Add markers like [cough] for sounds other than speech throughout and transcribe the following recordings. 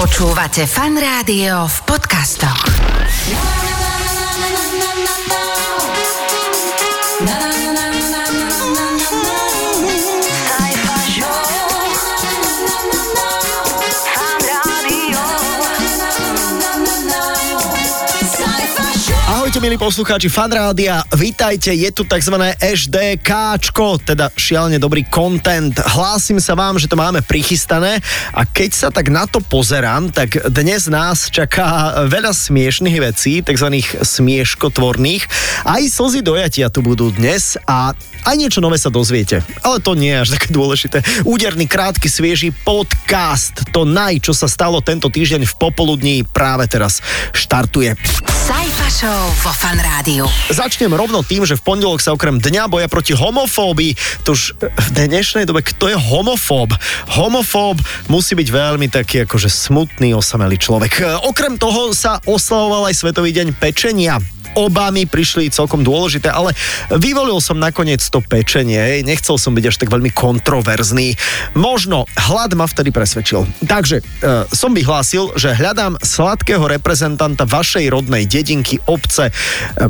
Počúvate fan rádio v podcastoch. Ahojte milí poslucháči Fanrádia, vítajte, je tu tzv. HDKčko, teda šialene dobrý content. Hlásim sa vám, že to máme prichystané a keď sa tak na to pozerám, tak dnes nás čaká veľa smiešných vecí, tzv. smieškotvorných. Aj slzy dojatia tu budú dnes a aj niečo nové sa dozviete. Ale to nie je až také dôležité. Úderný, krátky, svieži podcast. To naj, čo sa stalo tento týždeň v popoludní práve teraz štartuje. Sajfa Show vo Fan Rádiu. Začnem rovno tým, že v pondelok sa okrem Dňa boja proti homofóbii, to už v dnešnej dobe, kto je homofób? Homofób musí byť veľmi taký akože smutný, osamelý človek. Okrem toho sa oslavoval aj Svetový deň pečenia oba mi prišli celkom dôležité, ale vyvolil som nakoniec to pečenie, nechcel som byť až tak veľmi kontroverzný. Možno hlad ma vtedy presvedčil. Takže e, som vyhlásil, že hľadám sladkého reprezentanta vašej rodnej dedinky, obce, e,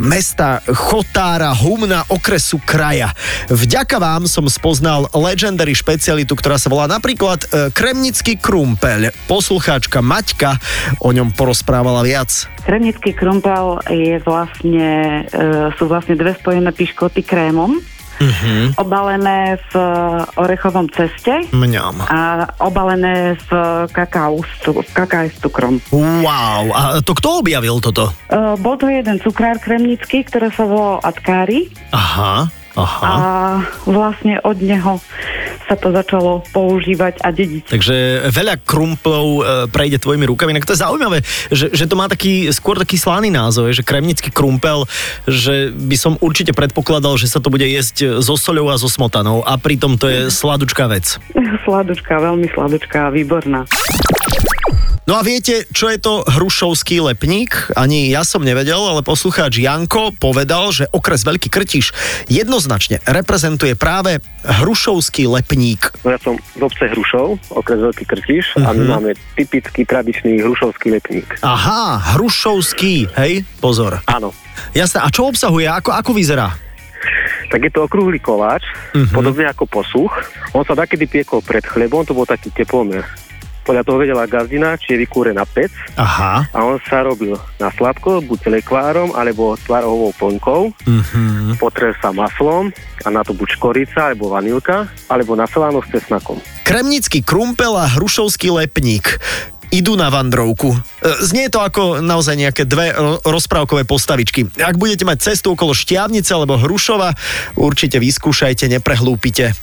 mesta, chotára, humna, okresu, kraja. Vďaka vám som spoznal legendary špecialitu, ktorá sa volá napríklad e, Kremnický krumpeľ. Poslucháčka Maťka o ňom porozprávala viac. Kremnický krumpel je vlastne, e, sú vlastne dve spojené piškoty krémom, Mhm. obalené v orechovom ceste Mňam. a obalené v kakao, v kaká s cukrom. Wow, a to kto objavil toto? E, bol to jeden cukrár kremnický, ktorý sa volal Atkári Aha, aha. a vlastne od neho sa to začalo používať a dediť. Takže veľa krumplov e, prejde tvojimi rukami. Inak to je zaujímavé, že, že to má taký, skôr taký slaný názov, že kremnický krumpel, že by som určite predpokladal, že sa to bude jesť so soľou a so smotanou a pritom to je [laughs] sladučká vec. Sladučká, veľmi sladučká, výborná. No a viete, čo je to hrušovský lepník? Ani ja som nevedel, ale poslucháč Janko povedal, že okres Veľký Krtiš jednoznačne reprezentuje práve hrušovský lepník. No ja som z obce Hrušov, okres Veľký Krtiš a my Mhm. máme typický tradičný hrušovský lepník. Aha, hrušovský, hej, pozor. Áno. Jasné, a čo obsahuje? Ako, ako vyzerá? Tak je to okrúhly koláč, Mhm. podobne ako posuch. On sa takedy piekol pred chlebom, to bol taký teplomer. Podľa toho vedela gazdina, či je vykúrená pec Aha. a on sa robil na sladko, buď telekvárom, alebo tvarohovou plnkou. Mhm. Potrel sa maslom a na to buď škorica, alebo vanilka, alebo nasolano s cesnakom. Kremnický krumpel a hrušovský lepník idú na vandrovku. E, Znie to ako naozaj nejaké dve ro- rozprávkové postavičky. Ak budete mať cestu okolo Štiavnice alebo Hrušova, určite vyskúšajte, neprehlúpite.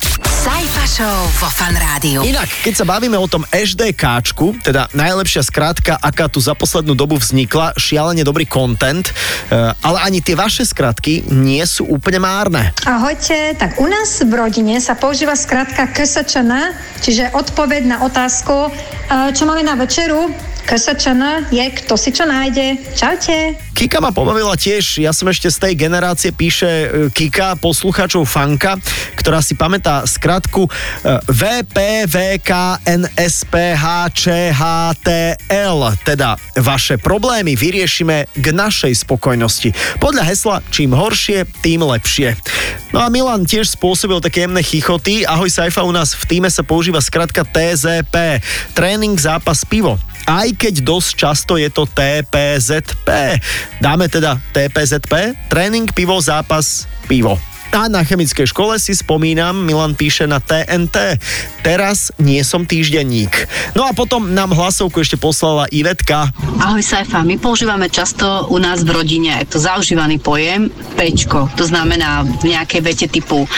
Sajfa Show vo Fan Rádiu. Inak, keď sa bavíme o tom HDKčku, teda najlepšia skratka, aká tu za poslednú dobu vznikla, šialene dobrý content, e, ale ani tie vaše skratky nie sú úplne márne. Ahojte, tak u nás v rodine sa používa skratka KSČN, čiže odpoveď na otázku, e, čo máme na večeru. KSČN je kto si čo nájde. Čaute. Kika ma pobavila tiež, ja som ešte z tej generácie, píše e, Kika, poslucháčov Fanka, ktorá si pamätá skratku e, VPVKNSPHČHTL, teda vaše problémy vyriešime k našej spokojnosti. Podľa hesla, čím horšie, tým lepšie. No a Milan tiež spôsobil také jemné chichoty. Ahoj Saifa, u nás v týme sa používa skratka TZP. Tréning, zápas, pivo aj keď dosť často je to TPZP. Dáme teda TPZP, tréning, pivo, zápas, pivo. A na chemickej škole si spomínam, Milan píše na TNT. Teraz nie som týždenník. No a potom nám hlasovku ešte poslala Ivetka. Ahoj Saifa, my používame často u nás v rodine, je to zaužívaný pojem, pečko. To znamená v nejakej vete typu uh,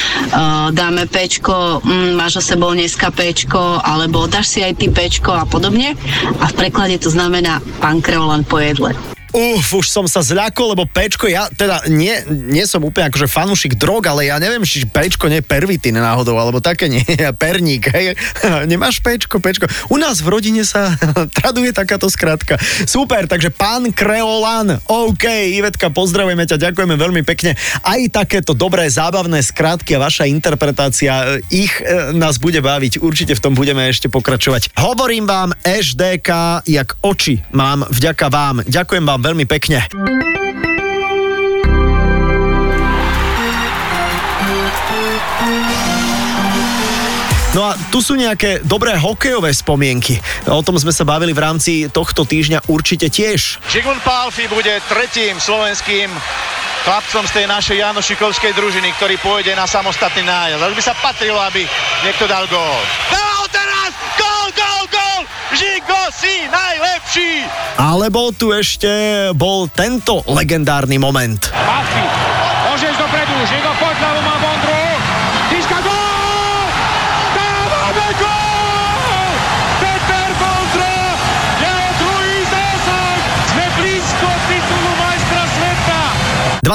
dáme pečko, mm, máš za sebou dneska pečko, alebo dáš si aj ty pečko a podobne. A v preklade to znamená pán kreolan po jedle. Uf, už som sa zľakol, lebo pečko, ja teda nie, nie som úplne akože fanúšik drog, ale ja neviem, či pečko nie je pervitín náhodou, alebo také nie, [laughs] perník, hej. [laughs] Nemáš pečko, pečko. U nás v rodine sa [laughs] traduje takáto skratka. Super, takže pán Kreolan, OK, Ivetka, pozdravujeme ťa, ďakujeme veľmi pekne. Aj takéto dobré, zábavné skratky a vaša interpretácia e, ich e, nás bude baviť. Určite v tom budeme ešte pokračovať. Hovorím vám, HDK, jak oči mám vďaka vám. Ďakujem vám veľmi pekne. No a tu sú nejaké dobré hokejové spomienky. O tom sme sa bavili v rámci tohto týždňa určite tiež. Žigun Pálfi bude tretím slovenským chlapcom z tej našej Janošikovskej družiny, ktorý pôjde na samostatný nájazd. Ale by sa patrilo, aby niekto dal gól. Dal teraz! Gól, gól, gól! Žigo si najlepší! Alebo tu ešte bol tento legendárny moment. Pálfi,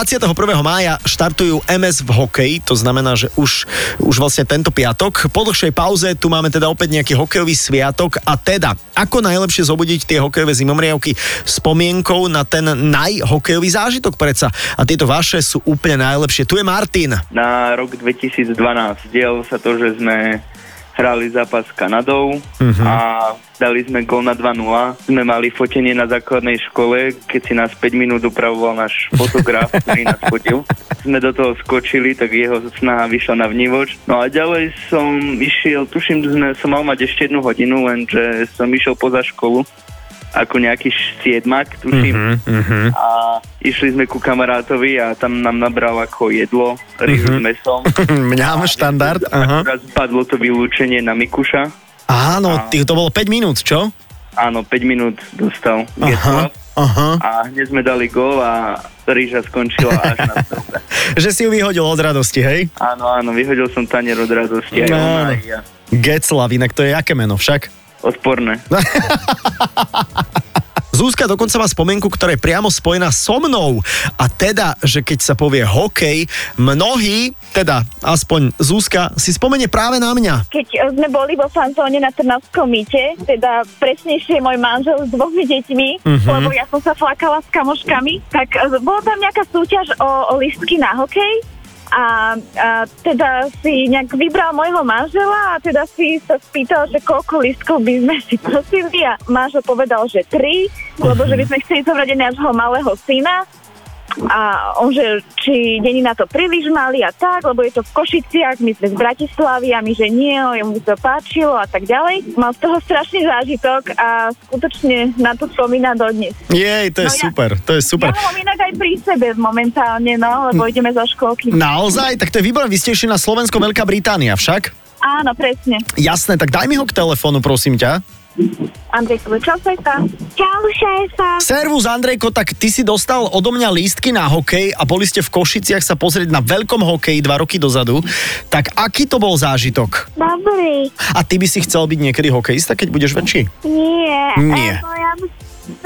21. mája štartujú MS v hokeji, to znamená, že už, už vlastne tento piatok. Po dlhšej pauze tu máme teda opäť nejaký hokejový sviatok a teda, ako najlepšie zobudiť tie hokejové zimomriavky spomienkou na ten najhokejový zážitok predsa. A tieto vaše sú úplne najlepšie. Tu je Martin. na rok 2012. Dialo sa to, že sme hrali zápas s Kanadou Mhm. a dali sme gol na 2-0. Sme mali fotenie na základnej škole, keď si nás 5 minút upravoval náš fotograf, ktorý nás fotil. Sme do toho skočili, tak jeho snaha vyšla na vnívoč. No a ďalej som išiel, tuším, že sme, som mal mať ešte jednu hodinu, lenže som išiel poza školu ako nejaký siedmak, tuším. Mhm, A išli sme ku kamarátovi a tam nám nabral ako jedlo, ryžu s mesom. [laughs] Mňam štandard. Aha. Raz padlo to vylúčenie na Mikuša. Áno, ty, to bolo 5 minút, čo? Áno, 5 minút dostal Aha, aha. A hneď sme dali gól a rýža skončila [laughs] až na strube. Že si ju vyhodil od radosti, hej? Áno, áno, vyhodil som tanier od radosti. Aj Áno. ona, aj ja. Geclav, inak to je aké meno však? Odporné. [laughs] Zúska dokonca má spomienku, ktorá je priamo spojená so mnou. A teda, že keď sa povie hokej, mnohí, teda aspoň Zúska, si spomenie práve na mňa. keď e, sme boli vo fanzóne na Trnavskom mýte, teda presnejšie môj manžel s dvomi deťmi, Mhm. lebo ja som sa flakala s kamoškami, tak e, bola tam nejaká súťaž o, o listky na hokej a, a teda si nejak vybral môjho manžela a teda si sa spýtal, že koľko listkov by sme si prosili a manžel povedal, že tri, lebo že by sme chceli zobrať nášho malého syna a on, že či není na to príliš malý a tak, lebo je to v Košiciach, my sme z Bratislavy a my, že nie, jemu to páčilo a tak ďalej. Mal z toho strašný zážitok a skutočne na to spomína dodnes. Jej, to je No ja- super, to je super. Ja ho mám inak aj pri sebe momentálne, no, lebo ideme zo školky. Naozaj? Tak to je výborné, vy ste išli na Slovensko, Veľká Británia však? Áno, presne. Jasné, tak daj mi ho k telefónu, prosím ťa. Andrej, čau, šéfa. Čau, šéfa. Servus Andrejko, tak ty si dostal odo mňa lístky na hokej a boli ste v Košiciach sa pozrieť na veľkom hokeji dva roky dozadu. Tak aký to bol zážitok? Dobrý. A ty by si chcel byť niekedy hokejista, keď budeš väčší? Nie. Nie. Lebo ja,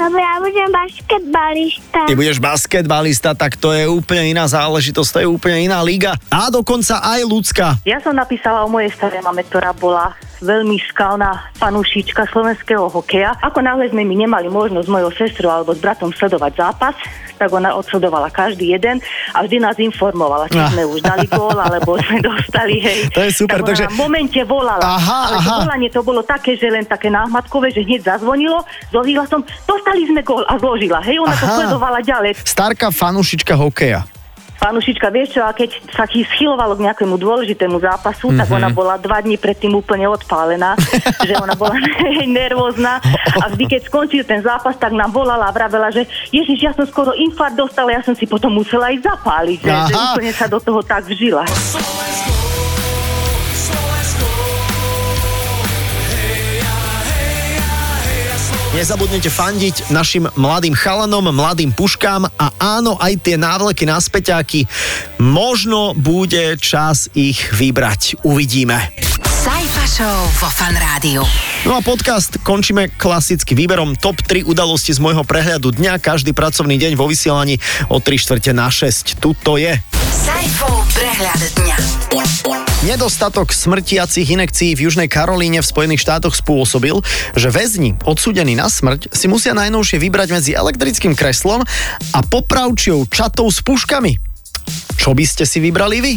lebo ja budem basketbalista. Ty budeš basketbalista, tak to je úplne iná záležitosť, to je úplne iná liga. A dokonca aj ľudská. Ja som napísala o mojej starej mame, ktorá bola veľmi škalná fanúšička slovenského hokeja. Ako náhle sme my nemali možnosť s mojou sestrou alebo s bratom sledovať zápas, tak ona odsledovala každý jeden a vždy nás informovala, či Ah. sme už dali gól, alebo sme [laughs] dostali, hej. To je super, tak takže- na momente volala. Aha, ale to aha. volanie to bolo také, že len také náhmadkové, že hneď zazvonilo, zložila som, dostali sme gól a zložila, hej, ona to Aha. sledovala ďalej. Starka fanúšička hokeja. Panušička, vieš čo, a keď sa schylovalo k nejakému dôležitému zápasu, mm-hmm. tak Mhm. ona bola dva dní predtým úplne odpálená, [laughs] že ona bola [laughs] nervózna a vždy, keď skončil ten zápas, tak nám volala a vravela, že Ježiš, ja som skoro infarkt dostala, ja som si potom musela ísť zapáliť, že, že úplne sa do toho tak vžila. [laughs] Nezabudnite fandiť našim mladým chalanom, mladým puškám a áno, aj tie návleky na späťáky. Možno bude čas ich vybrať. Uvidíme. Sajfa Show vo Fan Rádiu. No a podcast končíme klasicky výberom top 3 udalosti z môjho prehľadu dňa. Každý pracovný deň vo vysielaní o 3 štvrte na 6. Tuto je. Saifov prehľad dňa. Nedostatok smrtiacich inekcií v Južnej Karolíne v Spojených štátoch spôsobil, že väzni odsúdení na smrť si musia najnovšie vybrať medzi elektrickým kreslom a popravčiou čatou s puškami. Čo by ste si vybrali vy?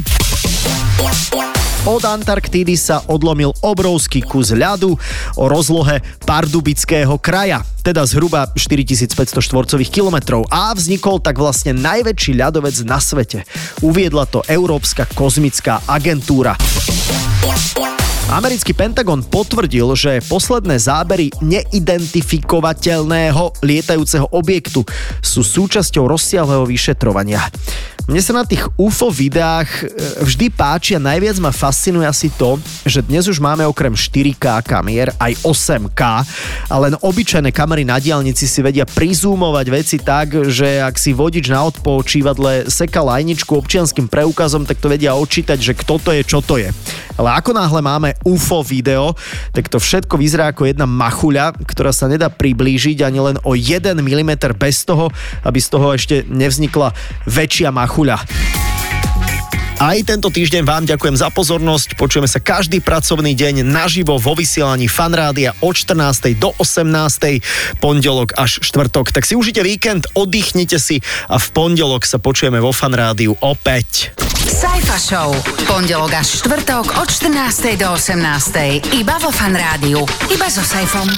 Od Antarktídy sa odlomil obrovský kus ľadu o rozlohe Pardubického kraja, teda zhruba 4500 štvorcových kilometrov a vznikol tak vlastne najväčší ľadovec na svete. Uviedla to Európska kozmická agentúra. Americký Pentagon potvrdil, že posledné zábery neidentifikovateľného lietajúceho objektu sú súčasťou rozsiahleho vyšetrovania. Mne sa na tých UFO videách e, vždy páči a najviac ma fascinuje asi to, že dnes už máme okrem 4K kamier aj 8K a len obyčajné kamery na diálnici si vedia prizúmovať veci tak, že ak si vodič na odpočívadle seka lajničku občianským preukazom, tak to vedia odčítať, že kto to je, čo to je. Ale ako náhle máme UFO video, tak to všetko vyzerá ako jedna machuľa, ktorá sa nedá priblížiť ani len o 1 mm bez toho, aby z toho ešte nevznikla väčšia machuľa chuľa. Aj tento týždeň vám ďakujem za pozornosť. Počujeme sa každý pracovný deň naživo vo vysielaní Fanrádia od 14. do 18. pondelok až štvrtok. Tak si užite víkend, oddychnite si a v pondelok sa počujeme vo Fanrádiu opäť. Sajfa Show. Pondelok až štvrtok od 14. do 18. Iba vo Fanrádiu. Iba so Saifom.